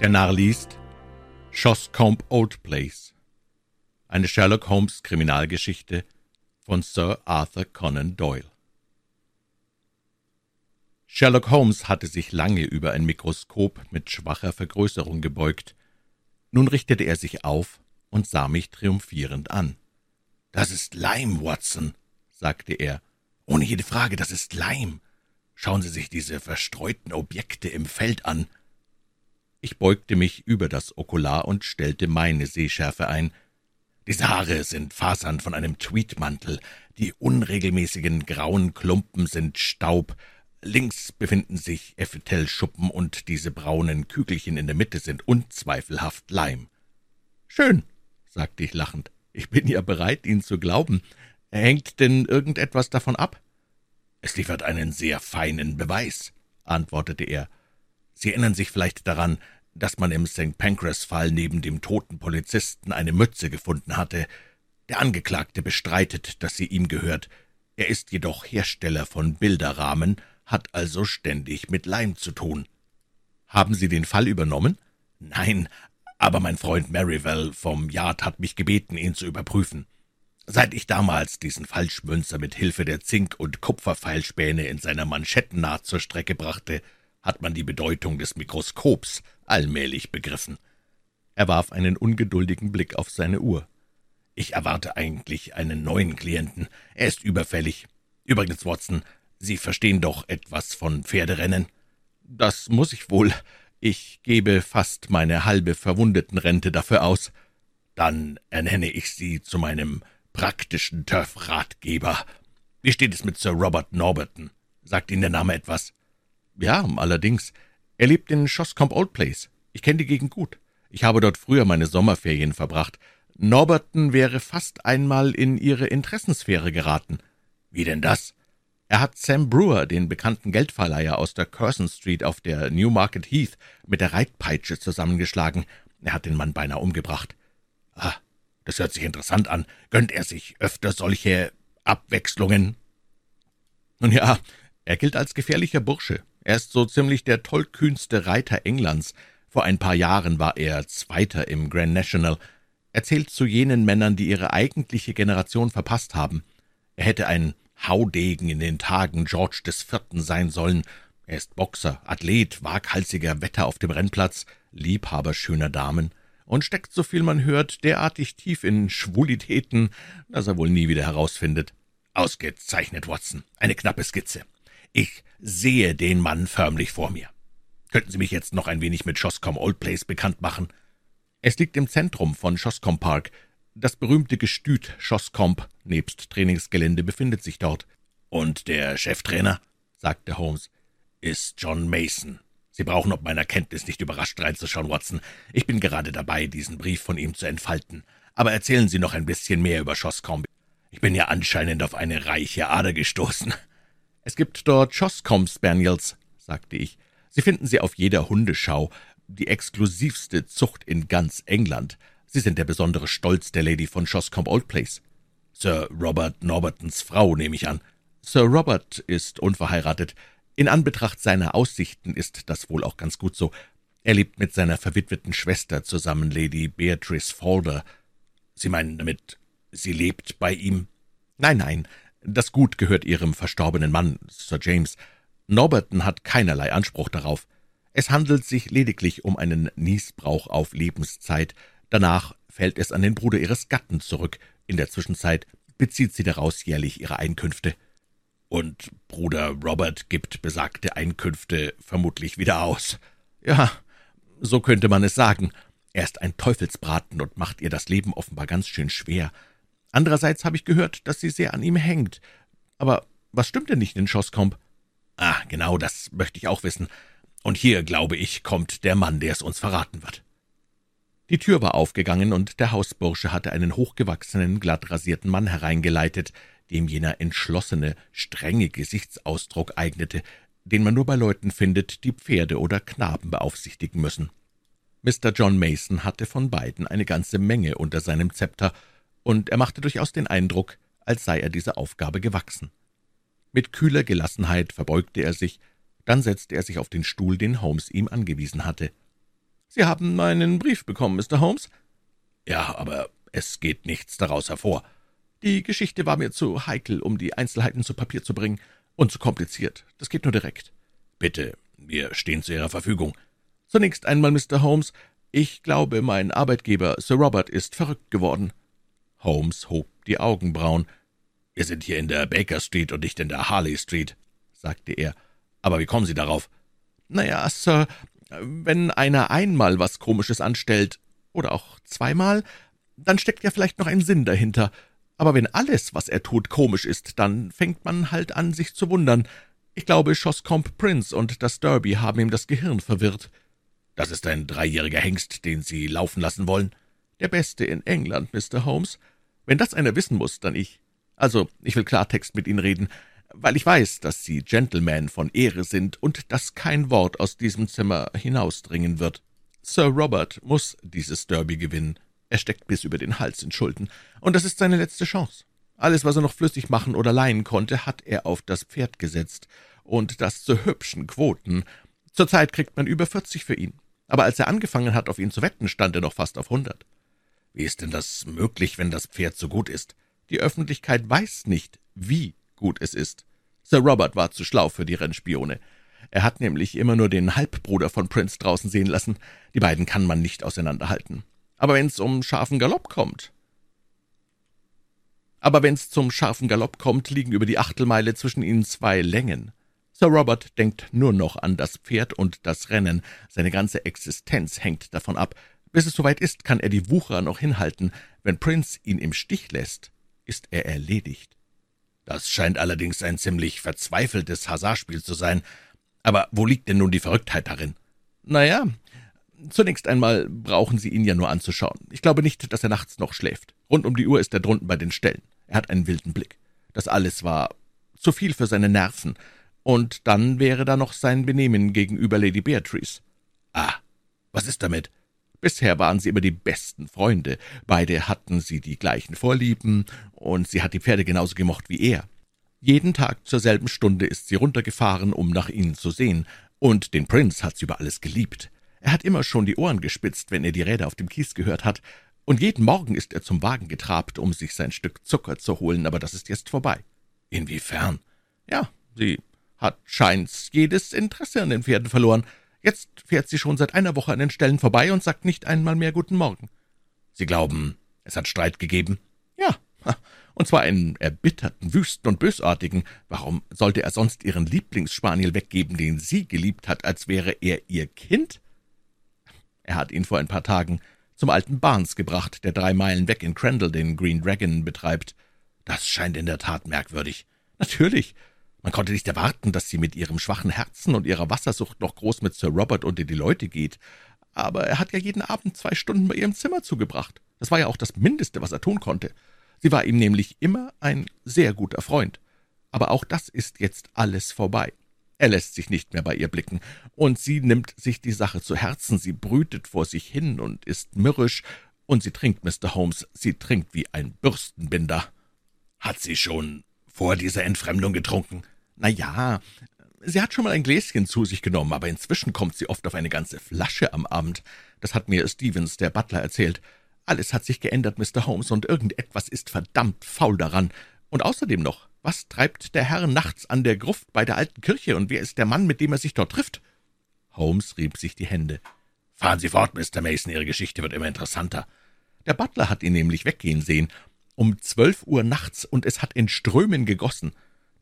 Der Narr liest Shoscombe Old Place. Eine Sherlock Holmes Kriminalgeschichte von Sir Arthur Conan Doyle. Sherlock Holmes hatte sich lange über ein Mikroskop mit schwacher Vergrößerung gebeugt. Nun richtete er sich auf und sah mich triumphierend an. »Das ist Leim, Watson«, sagte er. »Ohne jede Frage, das ist Leim. Schauen Sie sich diese verstreuten Objekte im Feld an.« Ich beugte mich über das Okular und stellte meine Sehschärfe ein. Diese Haare sind Fasern von einem Tweedmantel, die unregelmäßigen grauen Klumpen sind Staub, links befinden sich Epithelschuppen und diese braunen Kügelchen in der Mitte sind unzweifelhaft Leim. »Schön«, sagte ich lachend, »ich bin ja bereit, Ihnen zu glauben. Hängt denn irgendetwas davon ab?« »Es liefert einen sehr feinen Beweis«, antwortete er. »Sie erinnern sich vielleicht daran, dass man im St. Pancras-Fall neben dem toten Polizisten eine Mütze gefunden hatte. Der Angeklagte bestreitet, dass sie ihm gehört. Er ist jedoch Hersteller von Bilderrahmen, hat also ständig mit Leim zu tun. Haben Sie den Fall übernommen? Nein, aber mein Freund Merivale vom Yard hat mich gebeten, ihn zu überprüfen. Seit ich damals diesen Falschmünzer mit Hilfe der Zink- und Kupferpfeilspäne in seiner Manschettennaht zur Strecke brachte, hat man die Bedeutung des Mikroskops allmählich begriffen. Er warf einen ungeduldigen Blick auf seine Uhr. Ich erwarte eigentlich einen neuen Klienten. Er ist überfällig. Übrigens, Watson, Sie verstehen doch etwas von Pferderennen. Das muss ich wohl. Ich gebe fast meine halbe Verwundetenrente dafür aus. Dann ernenne ich Sie zu meinem praktischen Turf-Ratgeber. Wie steht es mit Sir Robert Norberton? Sagt Ihnen der Name etwas? Ja, allerdings. Er lebt in Shoscombe Old Place. Ich kenne die Gegend gut. Ich habe dort früher meine Sommerferien verbracht. Norberton wäre fast einmal in Ihre Interessensphäre geraten. Wie denn das? Er hat Sam Brewer, den bekannten Geldverleiher aus der Curzon Street auf der Newmarket Heath, mit der Reitpeitsche zusammengeschlagen. Er hat den Mann beinahe umgebracht. Ah, das hört sich interessant an. Gönnt er sich öfter solche Abwechslungen? Nun ja, er gilt als gefährlicher Bursche. Er ist so ziemlich der tollkühnste Reiter Englands. Vor ein paar Jahren war er Zweiter im Grand National. Er zählt zu jenen Männern, die ihre eigentliche Generation verpasst haben. Er hätte ein Haudegen in den Tagen George des Vierten sein sollen. Er ist Boxer, Athlet, waghalsiger Wetter auf dem Rennplatz, Liebhaber schöner Damen und steckt, so viel man hört, derartig tief in Schwulitäten, dass er wohl nie wieder herausfindet. Ausgezeichnet, Watson. Eine knappe Skizze. Ich sehe den Mann förmlich vor mir. Könnten Sie mich jetzt noch ein wenig mit Shoscombe Old Place bekannt machen? Es liegt im Zentrum von Shoscombe Park. Das berühmte Gestüt Shoscombe nebst Trainingsgelände befindet sich dort. Und der Cheftrainer, sagte Holmes, ist John Mason. Sie brauchen ob meiner Kenntnis nicht überrascht reinzuschauen, Watson. Ich bin gerade dabei, diesen Brief von ihm zu entfalten. Aber erzählen Sie noch ein bisschen mehr über Shoscombe. Ich bin ja anscheinend auf eine reiche Ader gestoßen. Es gibt dort Shoscombe Spaniels, sagte ich. Sie finden sie auf jeder Hundeschau, die exklusivste Zucht in ganz England. Sie sind der besondere Stolz der Lady von Shoscombe Old Place. Sir Robert Norbertons Frau, nehme ich an. Sir Robert ist unverheiratet. In Anbetracht seiner Aussichten ist das wohl auch ganz gut so. Er lebt mit seiner verwitweten Schwester zusammen, Lady Beatrice Falder. Sie meinen damit, sie lebt bei ihm? Nein, nein, das Gut gehört ihrem verstorbenen Mann, Sir James. Norberton hat keinerlei Anspruch darauf. Es handelt sich lediglich um einen Niesbrauch auf Lebenszeit. Danach fällt es an den Bruder ihres Gatten zurück. In der Zwischenzeit bezieht sie daraus jährlich ihre Einkünfte. Und Bruder Robert gibt besagte Einkünfte vermutlich wieder aus. Ja, so könnte man es sagen. Er ist ein Teufelsbraten und macht ihr das Leben offenbar ganz schön schwer. Andererseits habe ich gehört, dass sie sehr an ihm hängt. Aber was stimmt denn nicht in Schoskomp? Ah, genau, das möchte ich auch wissen. Und hier, glaube ich, kommt der Mann, der es uns verraten wird. Die Tür war aufgegangen, und der Hausbursche hatte einen hochgewachsenen, glatt rasierten Mann hereingeleitet, dem jener entschlossene, strenge Gesichtsausdruck eignete, den man nur bei Leuten findet, die Pferde oder Knaben beaufsichtigen müssen. Mr. John Mason hatte von beiden eine ganze Menge unter seinem Zepter, und er machte durchaus den Eindruck, als sei er dieser Aufgabe gewachsen. Mit kühler Gelassenheit verbeugte er sich, dann setzte er sich auf den Stuhl, den Holmes ihm angewiesen hatte. Sie haben meinen Brief bekommen, Mr. Holmes? Ja, aber es geht nichts daraus hervor. Die Geschichte war mir zu heikel, um die Einzelheiten zu Papier zu bringen, und zu kompliziert. Das geht nur direkt. Bitte, wir stehen zu Ihrer Verfügung. Zunächst einmal, Mr. Holmes, ich glaube, mein Arbeitgeber, Sir Robert, ist verrückt geworden. Holmes hob die Augenbrauen. Wir sind hier in der Baker Street und nicht in der Harley Street, sagte er. Aber wie kommen Sie darauf? Na ja, Sir, wenn einer einmal was Komisches anstellt, oder auch zweimal, dann steckt ja vielleicht noch ein Sinn dahinter. Aber wenn alles, was er tut, komisch ist, dann fängt man halt an, sich zu wundern. Ich glaube, Schoscombe Prince und das Derby haben ihm das Gehirn verwirrt. Das ist ein dreijähriger Hengst, den Sie laufen lassen wollen. Der Beste in England, Mr. Holmes. Wenn das einer wissen muss, dann ich. Also, ich will Klartext mit Ihnen reden, weil ich weiß, dass Sie Gentlemen von Ehre sind und dass kein Wort aus diesem Zimmer hinausdringen wird. Sir Robert muss dieses Derby gewinnen. Er steckt bis über den Hals in Schulden, und das ist seine letzte Chance. Alles, was er noch flüssig machen oder leihen konnte, hat er auf das Pferd gesetzt, und das zu hübschen Quoten. Zurzeit kriegt man über vierzig für ihn, aber als er angefangen hat, auf ihn zu wetten, stand er noch fast auf hundert. Wie ist denn das möglich, wenn das Pferd so gut ist? Die Öffentlichkeit weiß nicht, wie gut es ist. Sir Robert war zu schlau für die Rennspione. Er hat nämlich immer nur den Halbbruder von Prince draußen sehen lassen. Die beiden kann man nicht auseinanderhalten. Aber wenn's um scharfen Galopp kommt. Aber wenn's zum scharfen Galopp kommt, liegen über die Achtelmeile zwischen ihnen zwei Längen. Sir Robert denkt nur noch an das Pferd und das Rennen. Seine ganze Existenz hängt davon ab. Bis es soweit ist, kann er die Wucherer noch hinhalten. Wenn Prince ihn im Stich lässt, ist er erledigt. Das scheint allerdings ein ziemlich verzweifeltes Hasardspiel zu sein. Aber wo liegt denn nun die Verrücktheit darin? Na ja, Zunächst einmal brauchen Sie ihn ja nur anzuschauen. Ich glaube nicht, dass er nachts noch schläft. Rund um die Uhr ist er drunten bei den Ställen. Er hat einen wilden Blick. Das alles war zu viel für seine Nerven. Und dann wäre da noch sein Benehmen gegenüber Lady Beatrice. Ah, was ist damit? Bisher waren sie immer die besten Freunde. Beide hatten sie die gleichen Vorlieben, und sie hat die Pferde genauso gemocht wie er. Jeden Tag zur selben Stunde ist sie runtergefahren, um nach ihnen zu sehen, und den Prinz hat sie über alles geliebt. Er hat immer schon die Ohren gespitzt, wenn er die Räder auf dem Kies gehört hat, und jeden Morgen ist er zum Wagen getrabt, um sich sein Stück Zucker zu holen, aber das ist jetzt vorbei. Inwiefern? Ja, sie hat scheint's jedes Interesse an den Pferden verloren. Jetzt fährt sie schon seit einer Woche an den Ställen vorbei und sagt nicht einmal mehr Guten Morgen. Sie glauben, es hat Streit gegeben? Ja, und zwar einen erbitterten, wüsten und bösartigen. Warum sollte er sonst ihren Lieblingsspaniel weggeben, den sie geliebt hat, als wäre er ihr Kind? Er hat ihn vor ein paar Tagen zum alten Barnes gebracht, der drei Meilen weg in Crandall den Green Dragon betreibt. Das scheint in der Tat merkwürdig. Natürlich. Man konnte nicht erwarten, dass sie mit ihrem schwachen Herzen und ihrer Wassersucht noch groß mit Sir Robert unter die Leute geht. Aber er hat ja jeden Abend zwei Stunden bei ihrem Zimmer zugebracht. Das war ja auch das Mindeste, was er tun konnte. Sie war ihm nämlich immer ein sehr guter Freund. Aber auch das ist jetzt alles vorbei. Er lässt sich nicht mehr bei ihr blicken, und sie nimmt sich die Sache zu Herzen, sie brütet vor sich hin und ist mürrisch, und sie trinkt, Mr. Holmes, sie trinkt wie ein Bürstenbinder. Hat sie schon vor dieser Entfremdung getrunken? Na ja, sie hat schon mal ein Gläschen zu sich genommen, aber inzwischen kommt sie oft auf eine ganze Flasche am Abend. Das hat mir Stevens, der Butler, erzählt. Alles hat sich geändert, Mr. Holmes, und irgendetwas ist verdammt faul daran. Und außerdem noch, was treibt der Herr nachts an der Gruft bei der alten Kirche, und wer ist der Mann, mit dem er sich dort trifft? Holmes rieb sich die Hände. Fahren Sie fort, Mr. Mason, Ihre Geschichte wird immer interessanter. Der Butler hat ihn nämlich weggehen sehen, um zwölf Uhr nachts, und es hat in Strömen gegossen.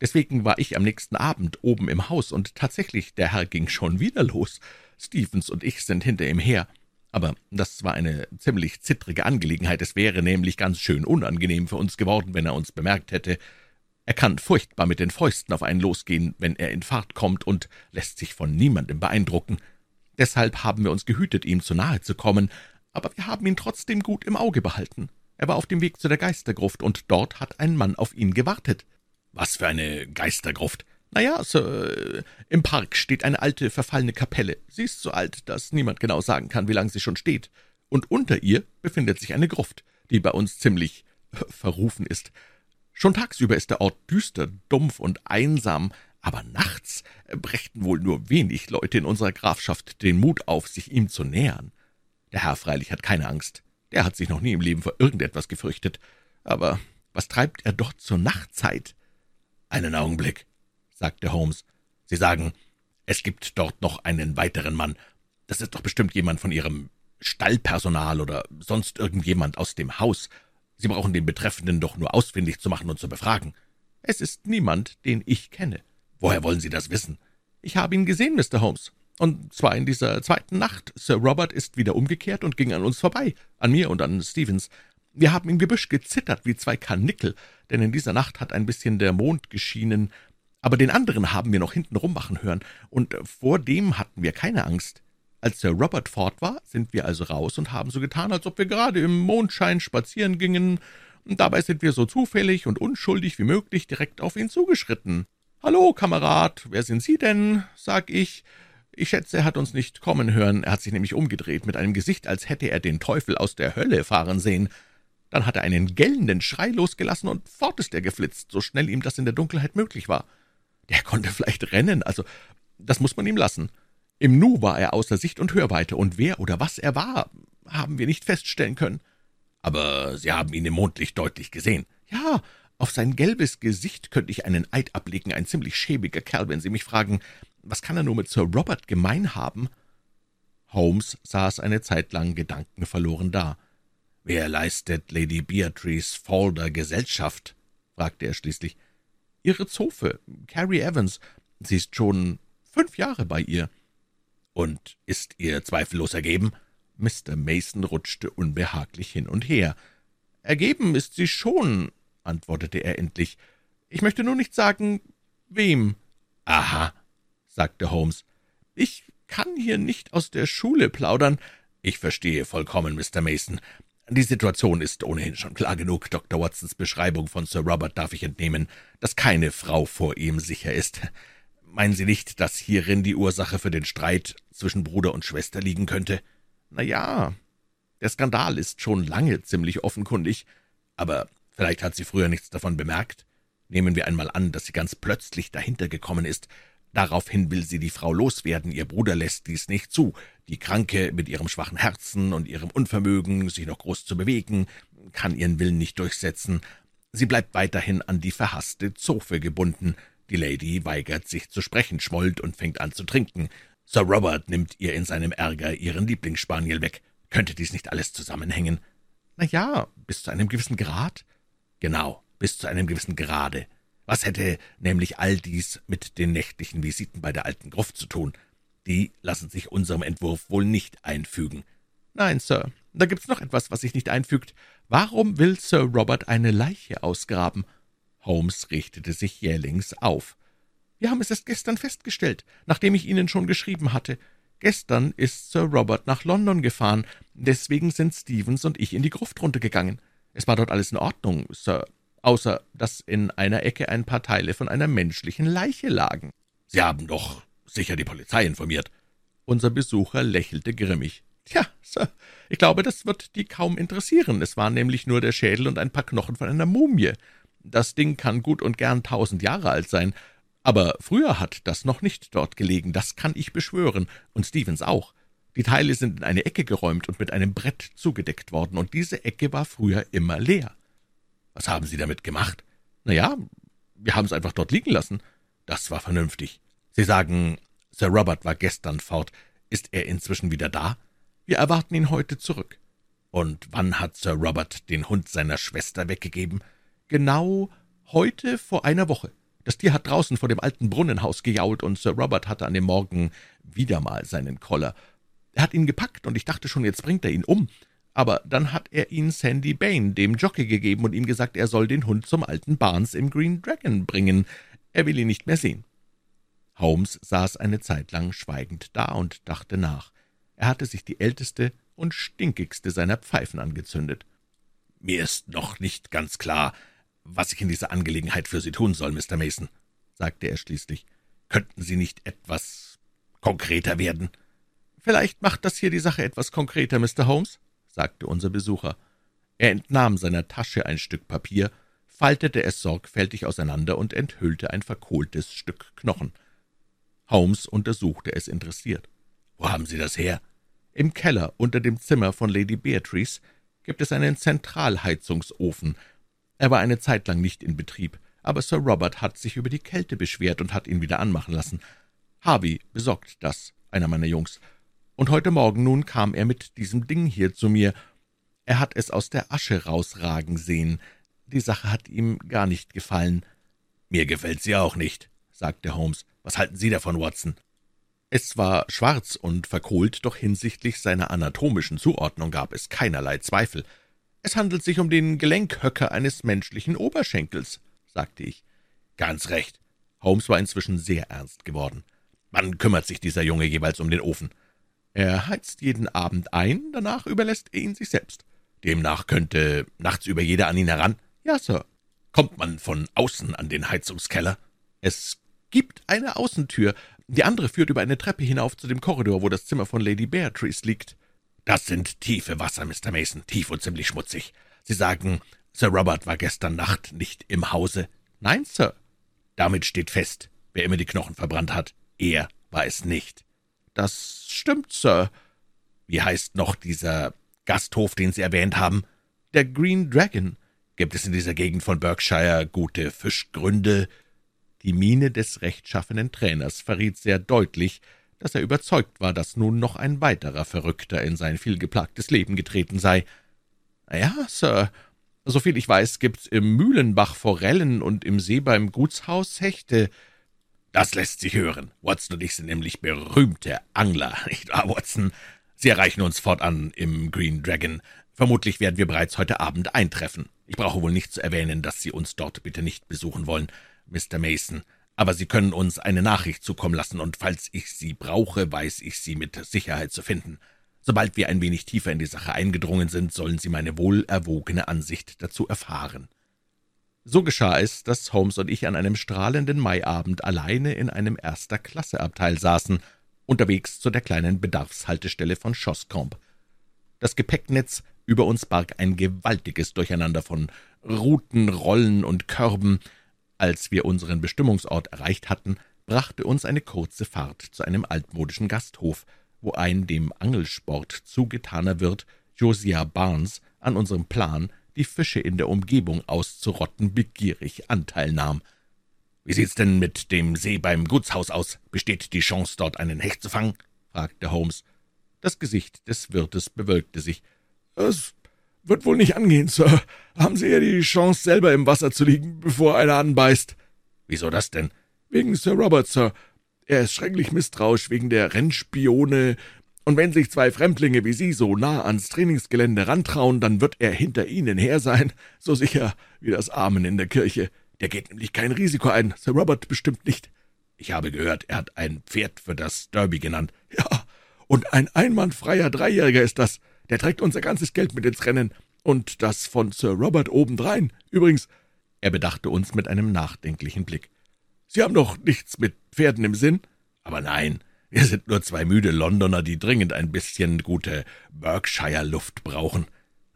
Deswegen war ich am nächsten Abend oben im Haus, und tatsächlich, der Herr ging schon wieder los. Stevens und ich sind hinter ihm her. Aber das war eine ziemlich zittrige Angelegenheit. Es wäre nämlich ganz schön unangenehm für uns geworden, wenn er uns bemerkt hätte. Er kann furchtbar mit den Fäusten auf einen losgehen, wenn er in Fahrt kommt und lässt sich von niemandem beeindrucken. Deshalb haben wir uns gehütet, ihm zu nahe zu kommen, aber wir haben ihn trotzdem gut im Auge behalten. Er war auf dem Weg zu der Geistergruft, und dort hat ein Mann auf ihn gewartet. Was für eine Geistergruft? Na ja, Sir, im Park steht eine alte, verfallene Kapelle. Sie ist so alt, dass niemand genau sagen kann, wie lange sie schon steht. Und unter ihr befindet sich eine Gruft, die bei uns ziemlich verrufen ist. Schon tagsüber ist der Ort düster, dumpf und einsam, aber nachts brächten wohl nur wenig Leute in unserer Grafschaft den Mut auf, sich ihm zu nähern. Der Herr freilich hat keine Angst. Der hat sich noch nie im Leben vor irgendetwas gefürchtet. Aber was treibt er dort zur Nachtzeit? Einen Augenblick, sagte Holmes. Sie sagen, es gibt dort noch einen weiteren Mann. Das ist doch bestimmt jemand von Ihrem Stallpersonal oder sonst irgendjemand aus dem Haus. Sie brauchen den Betreffenden doch nur ausfindig zu machen und zu befragen. Es ist niemand, den ich kenne. Woher wollen Sie das wissen? Ich habe ihn gesehen, Mr. Holmes. Und zwar in dieser zweiten Nacht. Sir Robert ist wieder umgekehrt und ging an uns vorbei, an mir und an Stevens. Wir haben im Gebüsch gezittert wie zwei Karnickel, denn in dieser Nacht hat ein bisschen der Mond geschienen, aber den anderen haben wir noch hinten rummachen hören, und vor dem hatten wir keine Angst. Als Sir Robert fort war, sind wir also raus und haben so getan, als ob wir gerade im Mondschein spazieren gingen, und dabei sind wir so zufällig und unschuldig wie möglich direkt auf ihn zugeschritten. »Hallo, Kamerad, wer sind Sie denn?« sag ich. Ich schätze, er hat uns nicht kommen hören, er hat sich nämlich umgedreht, mit einem Gesicht, als hätte er den Teufel aus der Hölle fahren sehen. Dann hat er einen gellenden Schrei losgelassen, und fort ist er geflitzt, so schnell ihm das in der Dunkelheit möglich war. Der konnte vielleicht rennen, also das muss man ihm lassen. Im Nu war er außer Sicht und Hörweite, und wer oder was er war, haben wir nicht feststellen können. Aber Sie haben ihn im Mondlicht deutlich gesehen. Ja, auf sein gelbes Gesicht könnte ich einen Eid ablegen, ein ziemlich schäbiger Kerl, wenn Sie mich fragen, was kann er nur mit Sir Robert gemein haben? Holmes saß eine Zeit lang gedankenverloren da. »Wer leistet Lady Beatrice Falder Gesellschaft?« fragte er schließlich. »Ihre Zofe, Carrie Evans. Sie ist schon fünf Jahre bei ihr.« »Und ist ihr zweifellos ergeben?« Mr. Mason rutschte unbehaglich hin und her. »Ergeben ist sie schon«, antwortete er endlich. »Ich möchte nur nicht sagen, wem.« »Aha«, sagte Holmes. »Ich kann hier nicht aus der Schule plaudern.« »Ich verstehe vollkommen, Mr. Mason. Die Situation ist ohnehin schon klar genug. Dr. Watsons Beschreibung von Sir Robert darf ich entnehmen, dass keine Frau vor ihm sicher ist. Meinen Sie nicht, dass hierin die Ursache für den Streit zwischen Bruder und Schwester liegen könnte? Na ja, der Skandal ist schon lange ziemlich offenkundig, aber vielleicht hat sie früher nichts davon bemerkt. Nehmen wir einmal an, dass sie ganz plötzlich dahinter gekommen ist, Daraufhin will sie die Frau loswerden, ihr Bruder lässt dies nicht zu. Die Kranke mit ihrem schwachen Herzen und ihrem Unvermögen, sich noch groß zu bewegen, kann ihren Willen nicht durchsetzen. Sie bleibt weiterhin an die verhasste Zofe gebunden. Die Lady weigert sich zu sprechen, schmollt und fängt an zu trinken. Sir Robert nimmt ihr in seinem Ärger ihren Lieblingsspaniel weg. Könnte dies nicht alles zusammenhängen? Na ja, bis zu einem gewissen Grad. Genau, bis zu einem gewissen Grade. Was hätte nämlich all dies mit den nächtlichen Visiten bei der alten Gruft zu tun? Die lassen sich unserem Entwurf wohl nicht einfügen. Nein, Sir, da gibt's noch etwas, was sich nicht einfügt. Warum will Sir Robert eine Leiche ausgraben? Holmes richtete sich jählings auf. Wir haben es erst gestern festgestellt, nachdem ich Ihnen schon geschrieben hatte. Gestern ist Sir Robert nach London gefahren, deswegen sind Stevens und ich in die Gruft runtergegangen. Es war dort alles in Ordnung, Sir, außer dass in einer Ecke ein paar Teile von einer menschlichen Leiche lagen. »Sie haben doch sicher die Polizei informiert.« Unser Besucher lächelte grimmig. »Tja, Sir, ich glaube, das wird die kaum interessieren. Es war nämlich nur der Schädel und ein paar Knochen von einer Mumie. Das Ding kann gut und gern tausend Jahre alt sein, aber früher hat das noch nicht dort gelegen, das kann ich beschwören, und Stevens auch. Die Teile sind in eine Ecke geräumt und mit einem Brett zugedeckt worden, und diese Ecke war früher immer leer. Was haben Sie damit gemacht? Na ja, wir haben es einfach dort liegen lassen. Das war vernünftig. Sie sagen, Sir Robert war gestern fort. Ist er inzwischen wieder da? Wir erwarten ihn heute zurück. Und wann hat Sir Robert den Hund seiner Schwester weggegeben? Genau heute vor einer Woche. Das Tier hat draußen vor dem alten Brunnenhaus gejault, und Sir Robert hatte an dem Morgen wieder mal seinen Koller. Er hat ihn gepackt, und ich dachte schon, jetzt bringt er ihn um aber dann hat er ihn Sandy Bain, dem Jockey, gegeben und ihm gesagt, er soll den Hund zum alten Barnes im Green Dragon bringen. Er will ihn nicht mehr sehen. Holmes saß eine Zeit lang schweigend da und dachte nach. Er hatte sich die älteste und stinkigste seiner Pfeifen angezündet. »Mir ist noch nicht ganz klar, was ich in dieser Angelegenheit für Sie tun soll, Mr. Mason«, sagte er schließlich. »Könnten Sie nicht etwas konkreter werden?« »Vielleicht macht das hier die Sache etwas konkreter, Mr. Holmes«, sagte unser Besucher. Er entnahm seiner Tasche ein Stück Papier, faltete es sorgfältig auseinander und enthüllte ein verkohltes Stück Knochen. Holmes untersuchte es interessiert. »Wo haben Sie das her?« Im Keller unter dem Zimmer von Lady Beatrice gibt es einen Zentralheizungsofen. Er war eine Zeit lang nicht in Betrieb, aber Sir Robert hat sich über die Kälte beschwert und hat ihn wieder anmachen lassen. Harvey besorgt das, einer meiner Jungs. Und heute Morgen nun kam er mit diesem Ding hier zu mir. Er hat es aus der Asche rausragen sehen. Die Sache hat ihm gar nicht gefallen. »Mir gefällt sie auch nicht«, sagte Holmes. »Was halten Sie davon, Watson?« Es war schwarz und verkohlt, doch hinsichtlich seiner anatomischen Zuordnung gab es keinerlei Zweifel. Es handelt sich um den Gelenkhöcker eines menschlichen Oberschenkels, sagte ich. »Ganz recht.« Holmes war inzwischen sehr ernst geworden. »Wann kümmert sich dieser Junge jeweils um den Ofen?« »Er heizt jeden Abend ein, danach überlässt er ihn sich selbst.« »Demnach könnte nachts über jeder an ihn heran?« »Ja, Sir.« »Kommt man von außen an den Heizungskeller?« »Es gibt eine Außentür. Die andere führt über eine Treppe hinauf zu dem Korridor, wo das Zimmer von Lady Beatrice liegt.« »Das sind tiefe Wasser, Mr. Mason, tief und ziemlich schmutzig. Sie sagen, Sir Robert war gestern Nacht nicht im Hause?« »Nein, Sir.« »Damit steht fest, wer immer die Knochen verbrannt hat. Er war es nicht.« »Das stimmt, Sir.« »Wie heißt noch dieser Gasthof, den Sie erwähnt haben?« »Der Green Dragon.« »Gibt es in dieser Gegend von Berkshire gute Fischgründe?« Die Miene des rechtschaffenen Trainers verriet sehr deutlich, dass er überzeugt war, dass nun noch ein weiterer Verrückter in sein vielgeplagtes Leben getreten sei. »Ja, Sir, soviel ich weiß, gibt's im Mühlenbach Forellen und im See beim Gutshaus Hechte.« »Das lässt sich hören. Watson und ich sind nämlich berühmte Angler, nicht wahr, Watson? Sie erreichen uns fortan im Green Dragon. Vermutlich werden wir bereits heute Abend eintreffen. Ich brauche wohl nicht zu erwähnen, dass Sie uns dort bitte nicht besuchen wollen, Mr. Mason, aber Sie können uns eine Nachricht zukommen lassen, und falls ich sie brauche, weiß ich sie mit Sicherheit zu finden. Sobald wir ein wenig tiefer in die Sache eingedrungen sind, sollen Sie meine wohlerwogene Ansicht dazu erfahren.« So geschah es, dass Holmes und ich an einem strahlenden Maiabend alleine in einem Erster-Klasse-Abteil saßen, unterwegs zu der kleinen Bedarfshaltestelle von Schoscombe. Das Gepäcknetz über uns barg ein gewaltiges Durcheinander von Ruten, Rollen und Körben. Als wir unseren Bestimmungsort erreicht hatten, brachte uns eine kurze Fahrt zu einem altmodischen Gasthof, wo ein dem Angelsport zugetaner Wirt, Josiah Barnes, an unserem Plan die Fische in der Umgebung auszurotten, begierig Anteil nahm. »Wie sieht's denn mit dem See beim Gutshaus aus? Besteht die Chance, dort einen Hecht zu fangen?« fragte Holmes. Das Gesicht des Wirtes bewölkte sich. »Es wird wohl nicht angehen, Sir. Haben Sie ja die Chance, selber im Wasser zu liegen, bevor einer anbeißt.« »Wieso das denn?« »Wegen Sir Robert, Sir. Er ist schrecklich misstrauisch wegen der Rennspione, und wenn sich zwei Fremdlinge wie Sie so nah ans Trainingsgelände rantrauen, dann wird er hinter Ihnen her sein, so sicher wie das Amen in der Kirche. Der geht nämlich kein Risiko ein, Sir Robert bestimmt nicht. Ich habe gehört, er hat ein Pferd für das Derby genannt. Ja, und ein einwandfreier Dreijähriger ist das. Der trägt unser ganzes Geld mit ins Rennen. Und das von Sir Robert obendrein. Übrigens, er bedachte uns mit einem nachdenklichen Blick. Sie haben doch nichts mit Pferden im Sinn? Aber nein, wir sind nur zwei müde Londoner, die dringend ein bisschen gute Berkshire-Luft brauchen.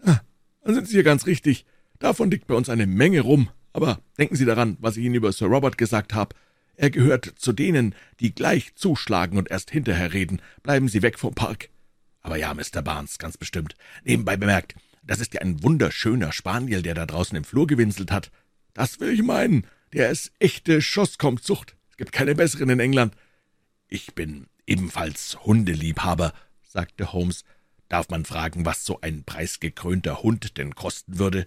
Ah, dann sind Sie hier ganz richtig. Davon liegt bei uns eine Menge rum. Aber denken Sie daran, was ich Ihnen über Sir Robert gesagt habe. Er gehört zu denen, die gleich zuschlagen und erst hinterher reden. Bleiben Sie weg vom Park. Aber ja, Mr. Barnes, ganz bestimmt. Nebenbei bemerkt, das ist ja ein wunderschöner Spaniel, der da draußen im Flur gewinselt hat. Das will ich meinen. Der ist echte Schosskommzucht. Es gibt keine besseren in England. »Ich bin ebenfalls Hundeliebhaber«, sagte Holmes. »Darf man fragen, was so ein preisgekrönter Hund denn kosten würde?«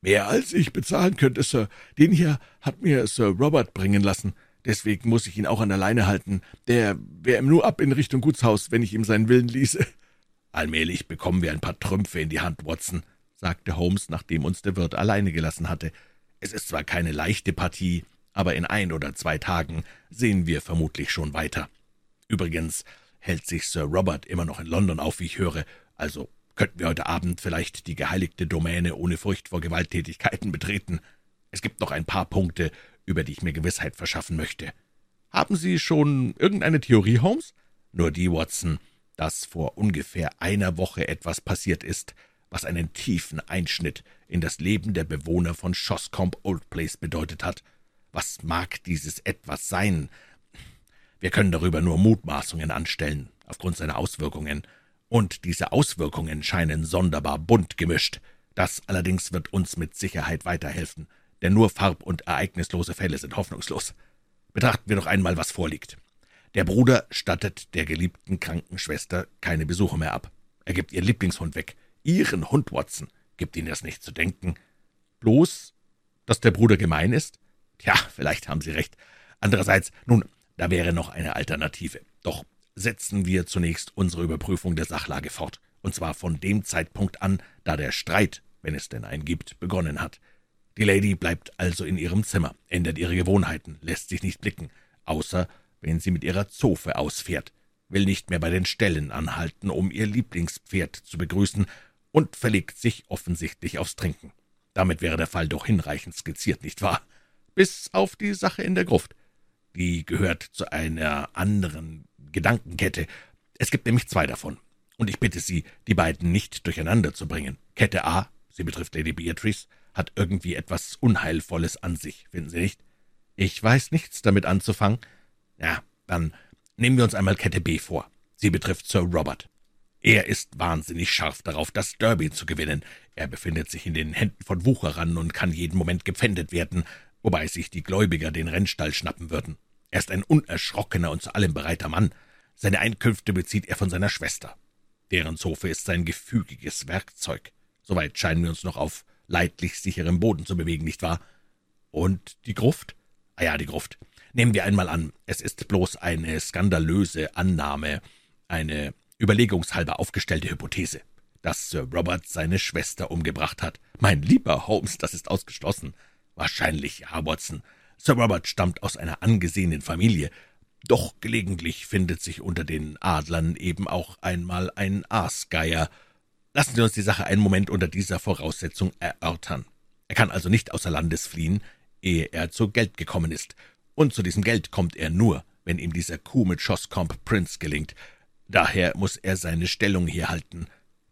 »Mehr als ich bezahlen könnte, Sir. Den hier hat mir Sir Robert bringen lassen. Deswegen muss ich ihn auch an der Leine halten. Der wäre ihm nur ab in Richtung Gutshaus, wenn ich ihm seinen Willen ließe.« »Allmählich bekommen wir ein paar Trümpfe in die Hand, Watson«, sagte Holmes, nachdem uns der Wirt alleine gelassen hatte. »Es ist zwar keine leichte Partie, aber in ein oder zwei Tagen sehen wir vermutlich schon weiter.« Übrigens hält sich Sir Robert immer noch in London auf, wie ich höre, also könnten wir heute Abend vielleicht die geheiligte Domäne ohne Furcht vor Gewalttätigkeiten betreten. Es gibt noch ein paar Punkte, über die ich mir Gewissheit verschaffen möchte. Haben Sie schon irgendeine Theorie, Holmes? Nur die, Watson, dass vor ungefähr einer Woche etwas passiert ist, was einen tiefen Einschnitt in das Leben der Bewohner von Shoscombe Old Place bedeutet hat. Was mag dieses etwas sein, wir können darüber nur Mutmaßungen anstellen, aufgrund seiner Auswirkungen, und diese Auswirkungen scheinen sonderbar bunt gemischt. Das allerdings wird uns mit Sicherheit weiterhelfen, denn nur farb- und ereignislose Fälle sind hoffnungslos. Betrachten wir doch einmal, was vorliegt. Der Bruder stattet der geliebten kranken Schwester keine Besuche mehr ab. Er gibt ihren Lieblingshund weg. Ihren Hund, Watson. Gibt Ihnen das nicht zu denken? Bloß, dass der Bruder gemein ist? Tja, vielleicht haben Sie recht. Andererseits, nun, da wäre noch eine Alternative. Doch setzen wir zunächst unsere Überprüfung der Sachlage fort, und zwar von dem Zeitpunkt an, da der Streit, wenn es denn einen gibt, begonnen hat. Die Lady bleibt also in ihrem Zimmer, ändert ihre Gewohnheiten, lässt sich nicht blicken, außer wenn sie mit ihrer Zofe ausfährt, will nicht mehr bei den Ställen anhalten, um ihr Lieblingspferd zu begrüßen, und verlegt sich offensichtlich aufs Trinken. Damit wäre der Fall doch hinreichend skizziert, nicht wahr? Bis auf die Sache in der Gruft. Die gehört zu einer anderen Gedankenkette. Es gibt nämlich zwei davon. Und ich bitte Sie, die beiden nicht durcheinander zu bringen. Kette A, sie betrifft Lady Beatrice, hat irgendwie etwas Unheilvolles an sich, finden Sie nicht? Ich weiß nichts damit anzufangen. Ja, dann nehmen wir uns einmal Kette B vor. Sie betrifft Sir Robert. Er ist wahnsinnig scharf darauf, das Derby zu gewinnen. Er befindet sich in den Händen von Wucherern und kann jeden Moment gepfändet werden, wobei sich die Gläubiger den Rennstall schnappen würden. Er ist ein unerschrockener und zu allem bereiter Mann. Seine Einkünfte bezieht er von seiner Schwester. Deren Zofe ist sein gefügiges Werkzeug. Soweit scheinen wir uns noch auf leidlich sicherem Boden zu bewegen, nicht wahr? Und die Gruft? Ah ja, die Gruft. Nehmen wir einmal an, es ist bloß eine skandalöse Annahme, eine überlegungshalber aufgestellte Hypothese, dass Sir Robert seine Schwester umgebracht hat. Mein lieber Holmes, das ist ausgeschlossen. Wahrscheinlich ja, Watson. Sir Robert stammt aus einer angesehenen Familie, doch gelegentlich findet sich unter den Adlern eben auch einmal ein Aasgeier. Lassen Sie uns die Sache einen Moment unter dieser Voraussetzung erörtern. Er kann also nicht außer Landes fliehen, ehe er zu Geld gekommen ist, und zu diesem Geld kommt er nur, wenn ihm dieser Coup mit Schoscombe Prince gelingt. Daher muss er seine Stellung hier halten.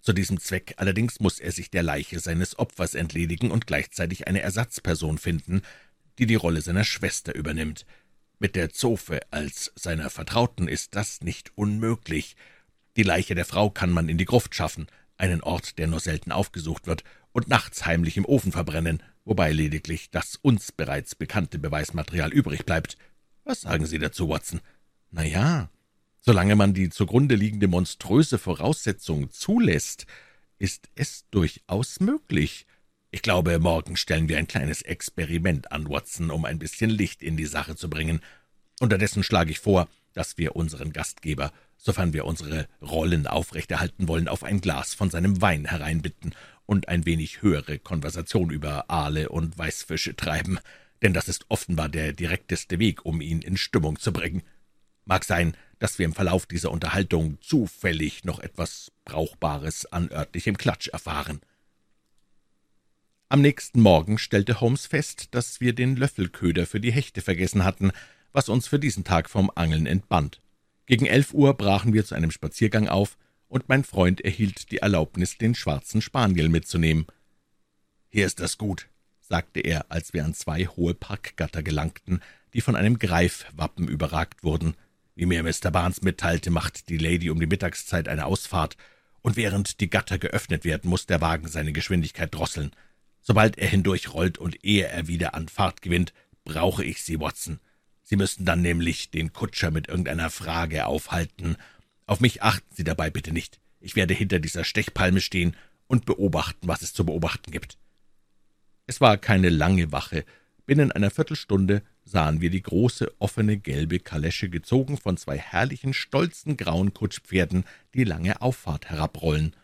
Zu diesem Zweck allerdings muss er sich der Leiche seines Opfers entledigen und gleichzeitig eine Ersatzperson finden, die die Rolle seiner Schwester übernimmt. Mit der Zofe als seiner Vertrauten ist das nicht unmöglich. Die Leiche der Frau kann man in die Gruft schaffen, einen Ort, der nur selten aufgesucht wird, und nachts heimlich im Ofen verbrennen, wobei lediglich das uns bereits bekannte Beweismaterial übrig bleibt. Was sagen Sie dazu, Watson? Na ja, solange man die zugrunde liegende monströse Voraussetzung zulässt, ist es durchaus möglich, ich glaube, morgen stellen wir ein kleines Experiment an, Watson, um ein bisschen Licht in die Sache zu bringen. Unterdessen schlage ich vor, dass wir unseren Gastgeber, sofern wir unsere Rollen aufrechterhalten wollen, auf ein Glas von seinem Wein hereinbitten und ein wenig höhere Konversation über Aale und Weißfische treiben, denn das ist offenbar der direkteste Weg, um ihn in Stimmung zu bringen. Mag sein, dass wir im Verlauf dieser Unterhaltung zufällig noch etwas Brauchbares an örtlichem Klatsch erfahren. Am nächsten Morgen stellte Holmes fest, dass wir den Löffelköder für die Hechte vergessen hatten, was uns für diesen Tag vom Angeln entband. Gegen elf Uhr brachen wir zu einem Spaziergang auf, und mein Freund erhielt die Erlaubnis, den schwarzen Spaniel mitzunehmen. »Hier ist das Gut«, sagte er, als wir an zwei hohe Parkgatter gelangten, die von einem Greifwappen überragt wurden. Wie mir Mr. Barnes mitteilte, macht die Lady um die Mittagszeit eine Ausfahrt, und während die Gatter geöffnet werden, muss der Wagen seine Geschwindigkeit drosseln. Sobald er hindurchrollt und ehe er wieder an Fahrt gewinnt, brauche ich Sie, Watson. Sie müssten dann nämlich den Kutscher mit irgendeiner Frage aufhalten. Auf mich achten Sie dabei bitte nicht. Ich werde hinter dieser Stechpalme stehen und beobachten, was es zu beobachten gibt. Es war keine lange Wache. Binnen einer Viertelstunde sahen wir die große, offene, gelbe Kalesche gezogen von zwei herrlichen, stolzen, grauen Kutschpferden die lange Auffahrt herabrollen.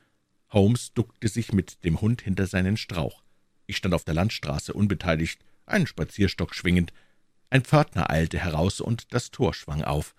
Holmes duckte sich mit dem Hund hinter seinen Strauch. Ich stand auf der Landstraße unbeteiligt, einen Spazierstock schwingend. Ein Pförtner eilte heraus, und das Tor schwang auf.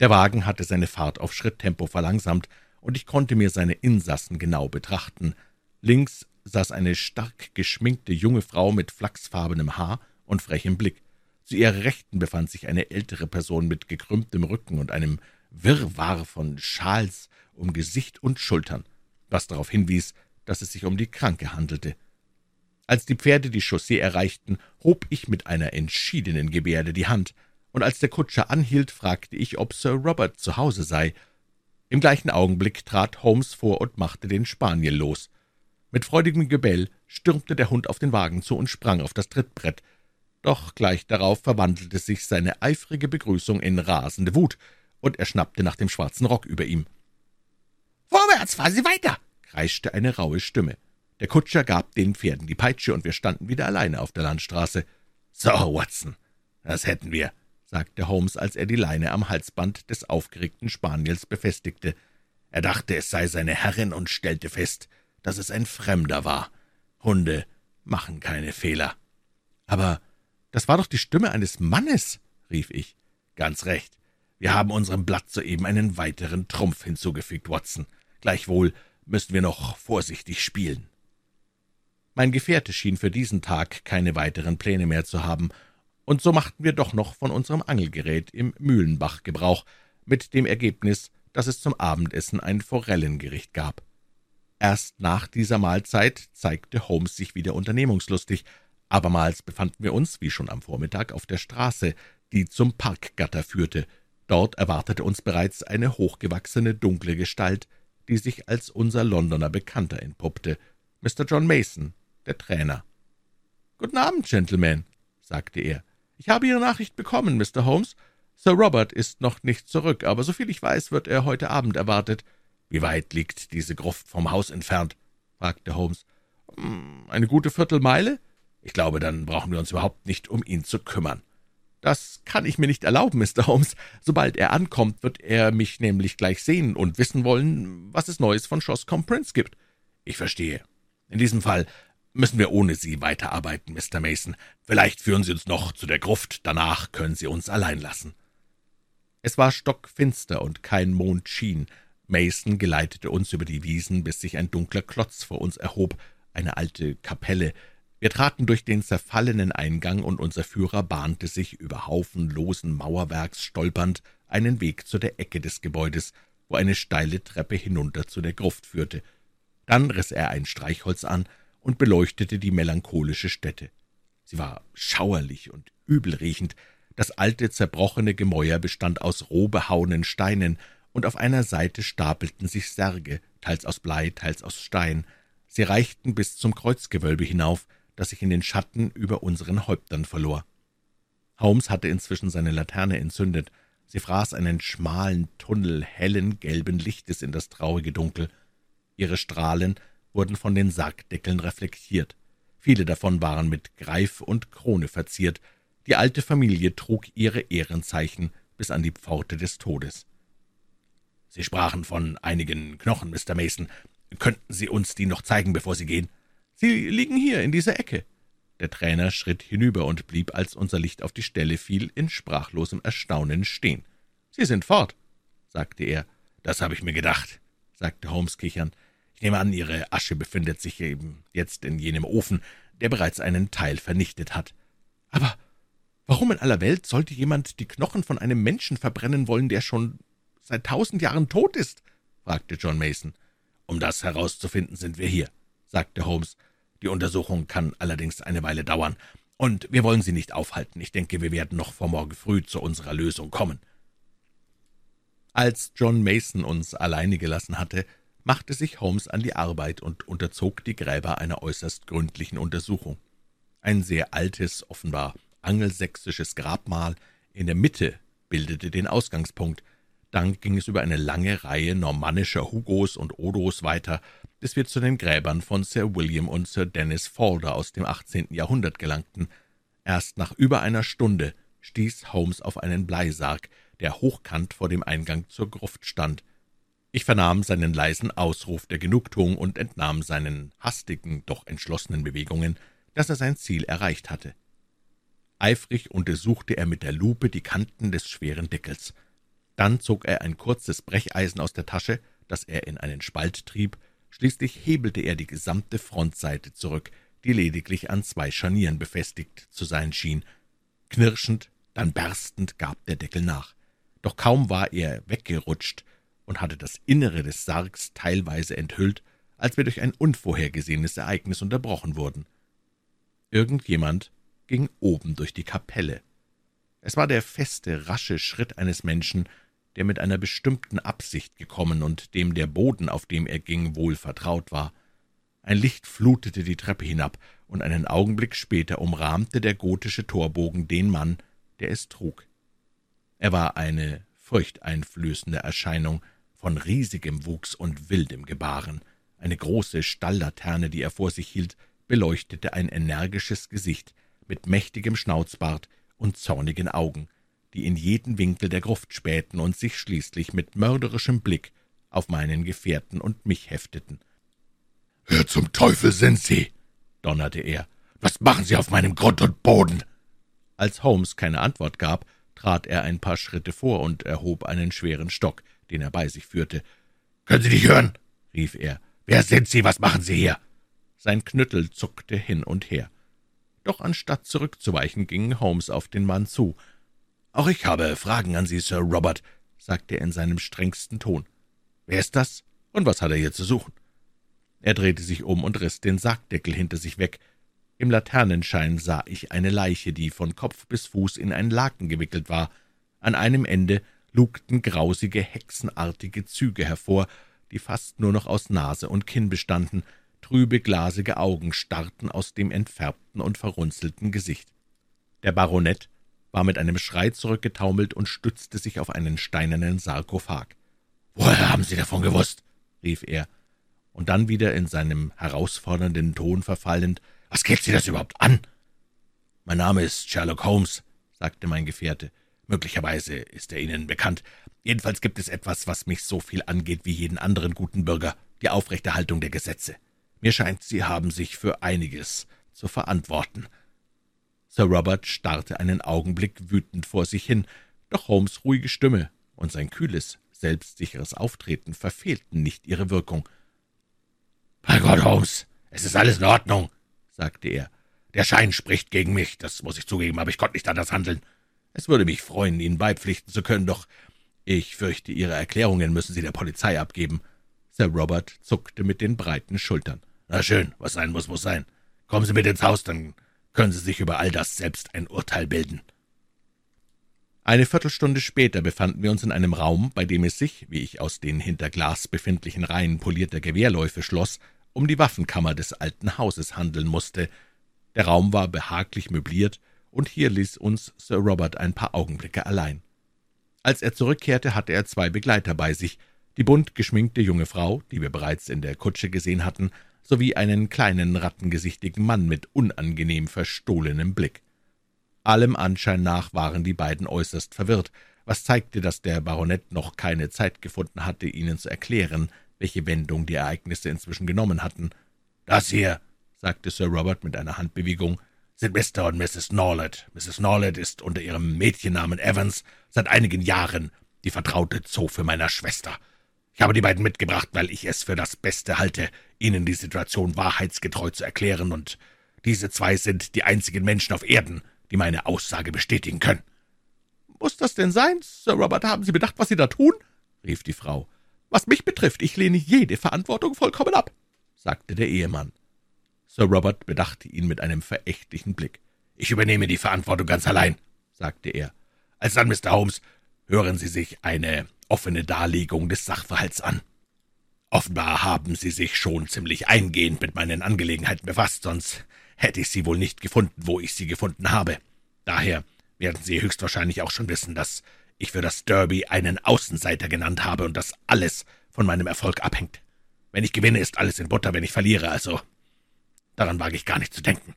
Der Wagen hatte seine Fahrt auf Schritttempo verlangsamt, und ich konnte mir seine Insassen genau betrachten. Links saß eine stark geschminkte junge Frau mit flachsfarbenem Haar und frechem Blick. Zu ihrer Rechten befand sich eine ältere Person mit gekrümmtem Rücken und einem Wirrwarr von Schals um Gesicht und Schultern, was darauf hinwies, dass es sich um die Kranke handelte. Als die Pferde die Chaussee erreichten, hob ich mit einer entschiedenen Gebärde die Hand, und als der Kutscher anhielt, fragte ich, ob Sir Robert zu Hause sei. Im gleichen Augenblick trat Holmes vor und machte den Spaniel los. Mit freudigem Gebell stürmte der Hund auf den Wagen zu und sprang auf das Trittbrett. Doch gleich darauf verwandelte sich seine eifrige Begrüßung in rasende Wut, und er schnappte nach dem schwarzen Rock über ihm. »Vorwärts, fahren Sie weiter!« kreischte eine raue Stimme. Der Kutscher gab den Pferden die Peitsche, und wir standen wieder alleine auf der Landstraße. »So, Watson, das hätten wir«, sagte Holmes, als er die Leine am Halsband des aufgeregten Spaniels befestigte. Er dachte, es sei seine Herrin und stellte fest, dass es ein Fremder war. Hunde machen keine Fehler. Aber das war doch die Stimme eines Mannes, rief ich. Ganz recht. Wir haben unserem Blatt soeben einen weiteren Trumpf hinzugefügt, Watson. Gleichwohl müssen wir noch vorsichtig spielen. Mein Gefährte schien für diesen Tag keine weiteren Pläne mehr zu haben, und so machten wir doch noch von unserem Angelgerät im Mühlenbach Gebrauch, mit dem Ergebnis, dass es zum Abendessen ein Forellengericht gab. Erst nach dieser Mahlzeit zeigte Holmes sich wieder unternehmungslustig. Abermals befanden wir uns, wie schon am Vormittag, auf der Straße, die zum Parkgatter führte. Dort erwartete uns bereits eine hochgewachsene, dunkle Gestalt, die sich als unser Londoner Bekannter entpuppte, Mr. John Mason, der Trainer. »Guten Abend, Gentlemen«, sagte er. »Ich habe Ihre Nachricht bekommen, Mr. Holmes. Sir Robert ist noch nicht zurück, aber soviel ich weiß, wird er heute Abend erwartet. Wie weit liegt diese Gruft vom Haus entfernt? fragte Holmes. Hm, eine gute Viertelmeile? Ich glaube, dann brauchen wir uns überhaupt nicht um ihn zu kümmern. Das kann ich mir nicht erlauben, Mr. Holmes. Sobald er ankommt, wird er mich nämlich gleich sehen und wissen wollen, was es Neues von Shoscombe Prince gibt. Ich verstehe. In diesem Fall müssen wir ohne Sie weiterarbeiten, Mr. Mason. Vielleicht führen Sie uns noch zu der Gruft, danach können Sie uns allein lassen. Es war stockfinster und kein Mond schien. Mason geleitete uns über die Wiesen, bis sich ein dunkler Klotz vor uns erhob, eine alte Kapelle. Wir traten durch den zerfallenen Eingang, und unser Führer bahnte sich über Haufen losen Mauerwerks stolpernd einen Weg zu der Ecke des Gebäudes, wo eine steile Treppe hinunter zu der Gruft führte. Dann riss er ein Streichholz an und beleuchtete die melancholische Stätte. Sie war schauerlich und übelriechend. Das alte, zerbrochene Gemäuer bestand aus roh behauenen Steinen, und auf einer Seite stapelten sich Särge, teils aus Blei, teils aus Stein. Sie reichten bis zum Kreuzgewölbe hinauf, das sich in den Schatten über unseren Häuptern verlor. Holmes hatte inzwischen seine Laterne entzündet. Sie fraß einen schmalen Tunnel hellen, gelben Lichtes in das traurige Dunkel. Ihre Strahlen wurden von den Sargdeckeln reflektiert. Viele davon waren mit Greif und Krone verziert. Die alte Familie trug ihre Ehrenzeichen bis an die Pforte des Todes. Sie sprachen von einigen Knochen, Mr. Mason. Könnten Sie uns die noch zeigen, bevor Sie gehen? Sie liegen hier in dieser Ecke. Der Trainer schritt hinüber und blieb, als unser Licht auf die Stelle fiel, in sprachlosem Erstaunen stehen. Sie sind fort, sagte er. Das habe ich mir gedacht, sagte Holmes kichernd. Ich nehme an, Ihre Asche befindet sich eben jetzt in jenem Ofen, der bereits einen Teil vernichtet hat. Aber warum in aller Welt sollte jemand die Knochen von einem Menschen verbrennen wollen, der schon seit tausend Jahren tot ist?« fragte John Mason. »Um das herauszufinden, sind wir hier«, sagte Holmes. »Die Untersuchung kann allerdings eine Weile dauern, und wir wollen Sie nicht aufhalten. Ich denke, wir werden noch vor morgen früh zu unserer Lösung kommen.« Als John Mason uns alleine gelassen hatte, machte sich Holmes an die Arbeit und unterzog die Gräber einer äußerst gründlichen Untersuchung. Ein sehr altes, offenbar angelsächsisches Grabmal in der Mitte bildete den Ausgangspunkt, dann ging es über eine lange Reihe normannischer Hugos und Odos weiter, bis wir zu den Gräbern von Sir William und Sir Dennis Falder aus dem 18. Jahrhundert gelangten. Erst nach über einer Stunde stieß Holmes auf einen Bleisarg, der hochkant vor dem Eingang zur Gruft stand. Ich vernahm seinen leisen Ausruf der Genugtuung und entnahm seinen hastigen, doch entschlossenen Bewegungen, dass er sein Ziel erreicht hatte. Eifrig untersuchte er mit der Lupe die Kanten des schweren Deckels. Dann zog er ein kurzes Brecheisen aus der Tasche, das er in einen Spalt trieb, schließlich hebelte er die gesamte Frontseite zurück, die lediglich an zwei Scharnieren befestigt zu sein schien. Knirschend, dann berstend gab der Deckel nach. Doch kaum war er weggerutscht und hatte das Innere des Sargs teilweise enthüllt, als wir durch ein unvorhergesehenes Ereignis unterbrochen wurden. Irgendjemand ging oben durch die Kapelle. Es war der feste, rasche Schritt eines Menschen, der mit einer bestimmten Absicht gekommen und dem der Boden, auf dem er ging, wohl vertraut war. Ein Licht flutete die Treppe hinab, und einen Augenblick später umrahmte der gotische Torbogen den Mann, der es trug. Er war eine furchteinflößende Erscheinung von riesigem Wuchs und wildem Gebaren. Eine große Stalllaterne, die er vor sich hielt, beleuchtete ein energisches Gesicht mit mächtigem Schnauzbart und zornigen Augen, die in jeden Winkel der Gruft spähten und sich schließlich mit mörderischem Blick auf meinen Gefährten und mich hefteten. »Wer zum Teufel sind Sie?« donnerte er. »Was machen Sie auf meinem Grund und Boden?« Als Holmes keine Antwort gab, trat er ein paar Schritte vor und erhob einen schweren Stock, den er bei sich führte. »Können Sie nicht hören?« rief er. »Wer sind Sie? Was machen Sie hier?« Sein Knüttel zuckte hin und her. Doch anstatt zurückzuweichen, ging Holmes auf den Mann zu. »Auch ich habe Fragen an Sie, Sir Robert«, sagte er in seinem strengsten Ton. »Wer ist das, und was hat er hier zu suchen?« Er drehte sich um und riss den Sargdeckel hinter sich weg. Im Laternenschein sah ich eine Leiche, die von Kopf bis Fuß in ein Laken gewickelt war. An einem Ende lugten grausige, hexenartige Züge hervor, die fast nur noch aus Nase und Kinn bestanden, trübe, glasige Augen starrten aus dem entfärbten und verrunzelten Gesicht. Der Baronet war mit einem Schrei zurückgetaumelt und stützte sich auf einen steinernen Sarkophag. »Woher haben Sie davon gewusst?« rief er, und dann wieder in seinem herausfordernden Ton verfallend, »Was geht Sie das überhaupt an?« »Mein Name ist Sherlock Holmes«, sagte mein Gefährte. »Möglicherweise ist er Ihnen bekannt. Jedenfalls gibt es etwas, was mich so viel angeht wie jeden anderen guten Bürger, die Aufrechterhaltung der Gesetze. Mir scheint, Sie haben sich für einiges zu verantworten.« Sir Robert starrte einen Augenblick wütend vor sich hin, doch Holmes' ruhige Stimme und sein kühles, selbstsicheres Auftreten verfehlten nicht ihre Wirkung. »Bei Gott, Holmes, es ist alles in Ordnung«, sagte er. »Der Schein spricht gegen mich, das muss ich zugeben, aber ich konnte nicht anders handeln. Es würde mich freuen, Ihnen beipflichten zu können, doch ich fürchte, Ihre Erklärungen müssen Sie der Polizei abgeben.« Sir Robert zuckte mit den breiten Schultern. »Na schön, was sein muss, muss sein. Kommen Sie mit ins Haus, dann können Sie sich über all das selbst ein Urteil bilden.« Eine Viertelstunde später befanden wir uns in einem Raum, bei dem es sich, wie ich aus den hinter Glas befindlichen Reihen polierter Gewehrläufe schloss, um die Waffenkammer des alten Hauses handeln musste. Der Raum war behaglich möbliert, und hier ließ uns Sir Robert ein paar Augenblicke allein. Als er zurückkehrte, hatte er zwei Begleiter bei sich, die bunt geschminkte junge Frau, die wir bereits in der Kutsche gesehen hatten, sowie einen kleinen, rattengesichtigen Mann mit unangenehm verstohlenem Blick. Allem Anschein nach waren die beiden äußerst verwirrt, was zeigte, dass der Baronet noch keine Zeit gefunden hatte, ihnen zu erklären, welche Wendung die Ereignisse inzwischen genommen hatten. »Das hier«, sagte Sir Robert mit einer Handbewegung, »sind Mr. und Mrs. Norlett. Mrs. Norlett ist unter ihrem Mädchennamen Evans seit einigen Jahren die vertraute Zofe meiner Schwester. Ich habe die beiden mitgebracht, weil ich es für das Beste halte, Ihnen die Situation wahrheitsgetreu zu erklären, und diese zwei sind die einzigen Menschen auf Erden, die meine Aussage bestätigen können.« »Muss das denn sein, Sir Robert? Haben Sie bedacht, was Sie da tun?« rief die Frau. »Was mich betrifft, ich lehne jede Verantwortung vollkommen ab«, sagte der Ehemann. Sir Robert bedachte ihn mit einem verächtlichen Blick. »Ich übernehme die Verantwortung ganz allein«, sagte er. »Als dann, Mr. Holmes, hören Sie sich eine offene Darlegung des Sachverhalts an. Offenbar haben Sie sich schon ziemlich eingehend mit meinen Angelegenheiten befasst, sonst hätte ich Sie wohl nicht gefunden, wo ich Sie gefunden habe. Daher werden Sie höchstwahrscheinlich auch schon wissen, dass ich für das Derby einen Außenseiter genannt habe und dass alles von meinem Erfolg abhängt. Wenn ich gewinne, ist alles in Butter, wenn ich verliere, also daran wage ich gar nicht zu denken.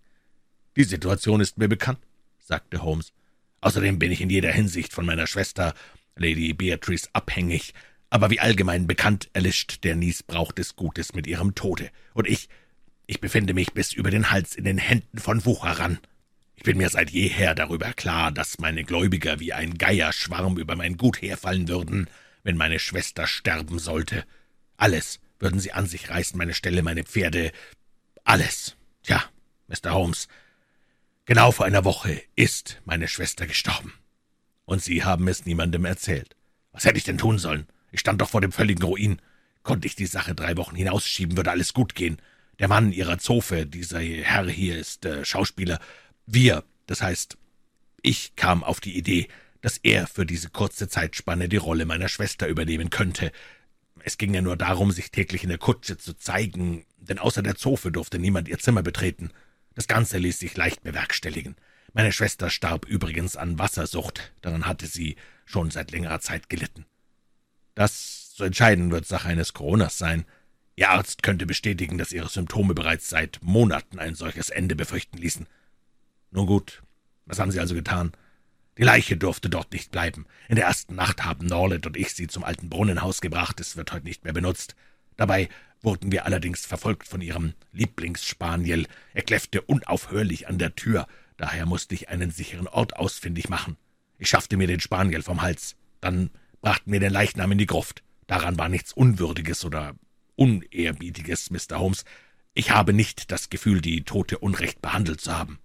Die Situation ist mir bekannt, sagte Holmes. Außerdem bin ich in jeder Hinsicht von meiner Schwester Lady Beatrice abhängig, aber wie allgemein bekannt erlischt der Niesbrauch des Gutes mit ihrem Tode, und ich, ich befinde mich bis über den Hals in den Händen von Wucherern. Ich bin mir seit jeher darüber klar, dass meine Gläubiger wie ein Geierschwarm über mein Gut herfallen würden, wenn meine Schwester sterben sollte. Alles würden sie an sich reißen, meine Stelle, meine Pferde, alles. Tja, Mr. Holmes, genau vor einer Woche ist meine Schwester gestorben. Und Sie haben es niemandem erzählt. Was hätte ich denn tun sollen? Ich stand doch vor dem völligen Ruin. Konnte ich die Sache drei Wochen hinausschieben, würde alles gut gehen. Der Mann Ihrer Zofe, dieser Herr hier, ist äh, Schauspieler. Wir, das heißt, ich kam auf die Idee, dass er für diese kurze Zeitspanne die Rolle meiner Schwester übernehmen könnte. Es ging ja nur darum, sich täglich in der Kutsche zu zeigen, denn außer der Zofe durfte niemand ihr Zimmer betreten. Das Ganze ließ sich leicht bewerkstelligen. Meine Schwester starb übrigens an Wassersucht, daran hatte sie schon seit längerer Zeit gelitten. Das zu entscheiden wird Sache eines Coronas sein. Ihr Arzt könnte bestätigen, dass ihre Symptome bereits seit Monaten ein solches Ende befürchten ließen. Nun gut, was haben Sie also getan? Die Leiche durfte dort nicht bleiben. In der ersten Nacht haben Norlet und ich sie zum alten Brunnenhaus gebracht. Es wird heute nicht mehr benutzt. Dabei wurden wir allerdings verfolgt von ihrem Lieblingsspaniel. Er kläffte unaufhörlich an der Tür. Daher musste ich einen sicheren Ort ausfindig machen. Ich schaffte mir den Spaniel vom Hals. Dann brachten wir den Leichnam in die Gruft. Daran war nichts Unwürdiges oder Unehrbietiges, Mr. Holmes. Ich habe nicht das Gefühl, die Tote unrecht behandelt zu haben.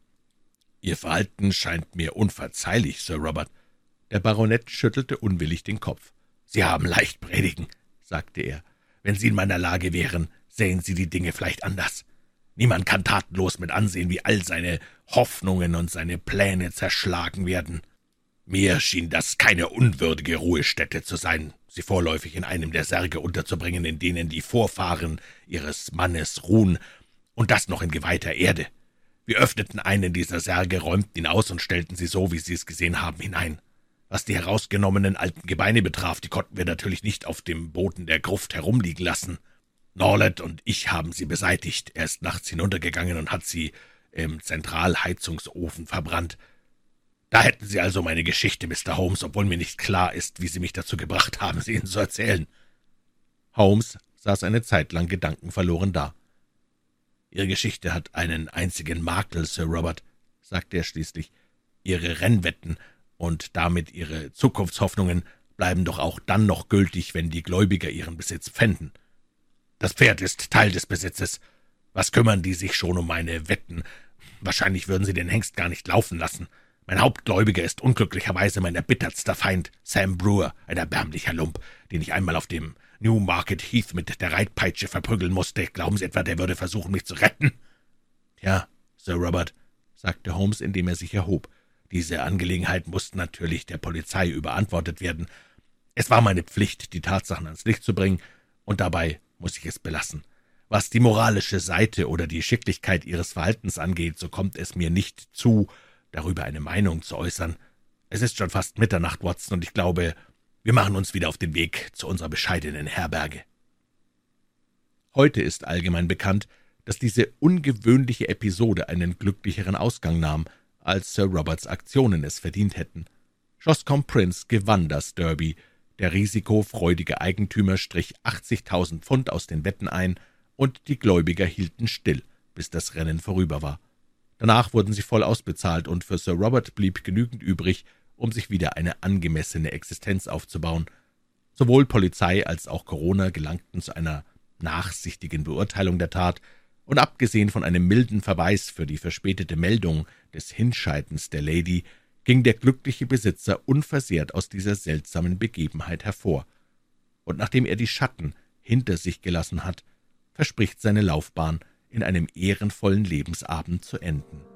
Ihr Verhalten scheint mir unverzeihlich, Sir Robert. Der Baronet schüttelte unwillig den Kopf. Sie haben leicht predigen, sagte er. Wenn Sie in meiner Lage wären, sähen Sie die Dinge vielleicht anders. Niemand kann tatenlos mit ansehen, wie all seine Hoffnungen und seine Pläne zerschlagen werden. Mir schien das keine unwürdige Ruhestätte zu sein, sie vorläufig in einem der Särge unterzubringen, in denen die Vorfahren ihres Mannes ruhen, und das noch in geweihter Erde. Wir öffneten einen dieser Särge, räumten ihn aus und stellten sie so, wie Sie es gesehen haben, hinein. Was die herausgenommenen alten Gebeine betraf, die konnten wir natürlich nicht auf dem Boden der Gruft herumliegen lassen. Norlet und ich haben sie beseitigt. Er ist nachts hinuntergegangen und hat sie im Zentralheizungsofen verbrannt. Da hätten Sie also meine Geschichte, Mr. Holmes, obwohl mir nicht klar ist, wie Sie mich dazu gebracht haben, sie Ihnen zu erzählen. Holmes saß eine Zeit lang gedankenverloren da. Ihre Geschichte hat einen einzigen Makel, Sir Robert, sagte er schließlich. Ihre Rennwetten und damit Ihre Zukunftshoffnungen bleiben doch auch dann noch gültig, wenn die Gläubiger ihren Besitz pfänden. Das Pferd ist Teil des Besitzes. Was kümmern die sich schon um meine Wetten? Wahrscheinlich würden sie den Hengst gar nicht laufen lassen. Mein Hauptgläubiger ist unglücklicherweise mein erbittertster Feind, Sam Brewer, ein erbärmlicher Lump, den ich einmal auf dem Newmarket Heath mit der Reitpeitsche verprügeln musste. Glauben Sie etwa, der würde versuchen, mich zu retten? Ja, Sir Robert, sagte Holmes, indem er sich erhob. Diese Angelegenheit musste natürlich der Polizei überantwortet werden. Es war meine Pflicht, die Tatsachen ans Licht zu bringen, und dabei muss ich es belassen. Was die moralische Seite oder die Schicklichkeit Ihres Verhaltens angeht, so kommt es mir nicht zu, darüber eine Meinung zu äußern. Es ist schon fast Mitternacht, Watson, und ich glaube, wir machen uns wieder auf den Weg zu unserer bescheidenen Herberge. Heute ist allgemein bekannt, dass diese ungewöhnliche Episode einen glücklicheren Ausgang nahm, als Sir Roberts Aktionen es verdient hätten. Schlosscombe Prince gewann das Derby, der risikofreudige Eigentümer strich 80.000 Pfund aus den Wetten ein, und die Gläubiger hielten still, bis das Rennen vorüber war. Danach wurden sie voll ausbezahlt, und für Sir Robert blieb genügend übrig, um sich wieder eine angemessene Existenz aufzubauen. Sowohl Polizei als auch Corona gelangten zu einer nachsichtigen Beurteilung der Tat, und abgesehen von einem milden Verweis für die verspätete Meldung des Hinscheidens der Lady, ging der glückliche Besitzer unversehrt aus dieser seltsamen Begebenheit hervor. Und nachdem er die Schatten hinter sich gelassen hat, verspricht seine Laufbahn in einem ehrenvollen Lebensabend zu enden.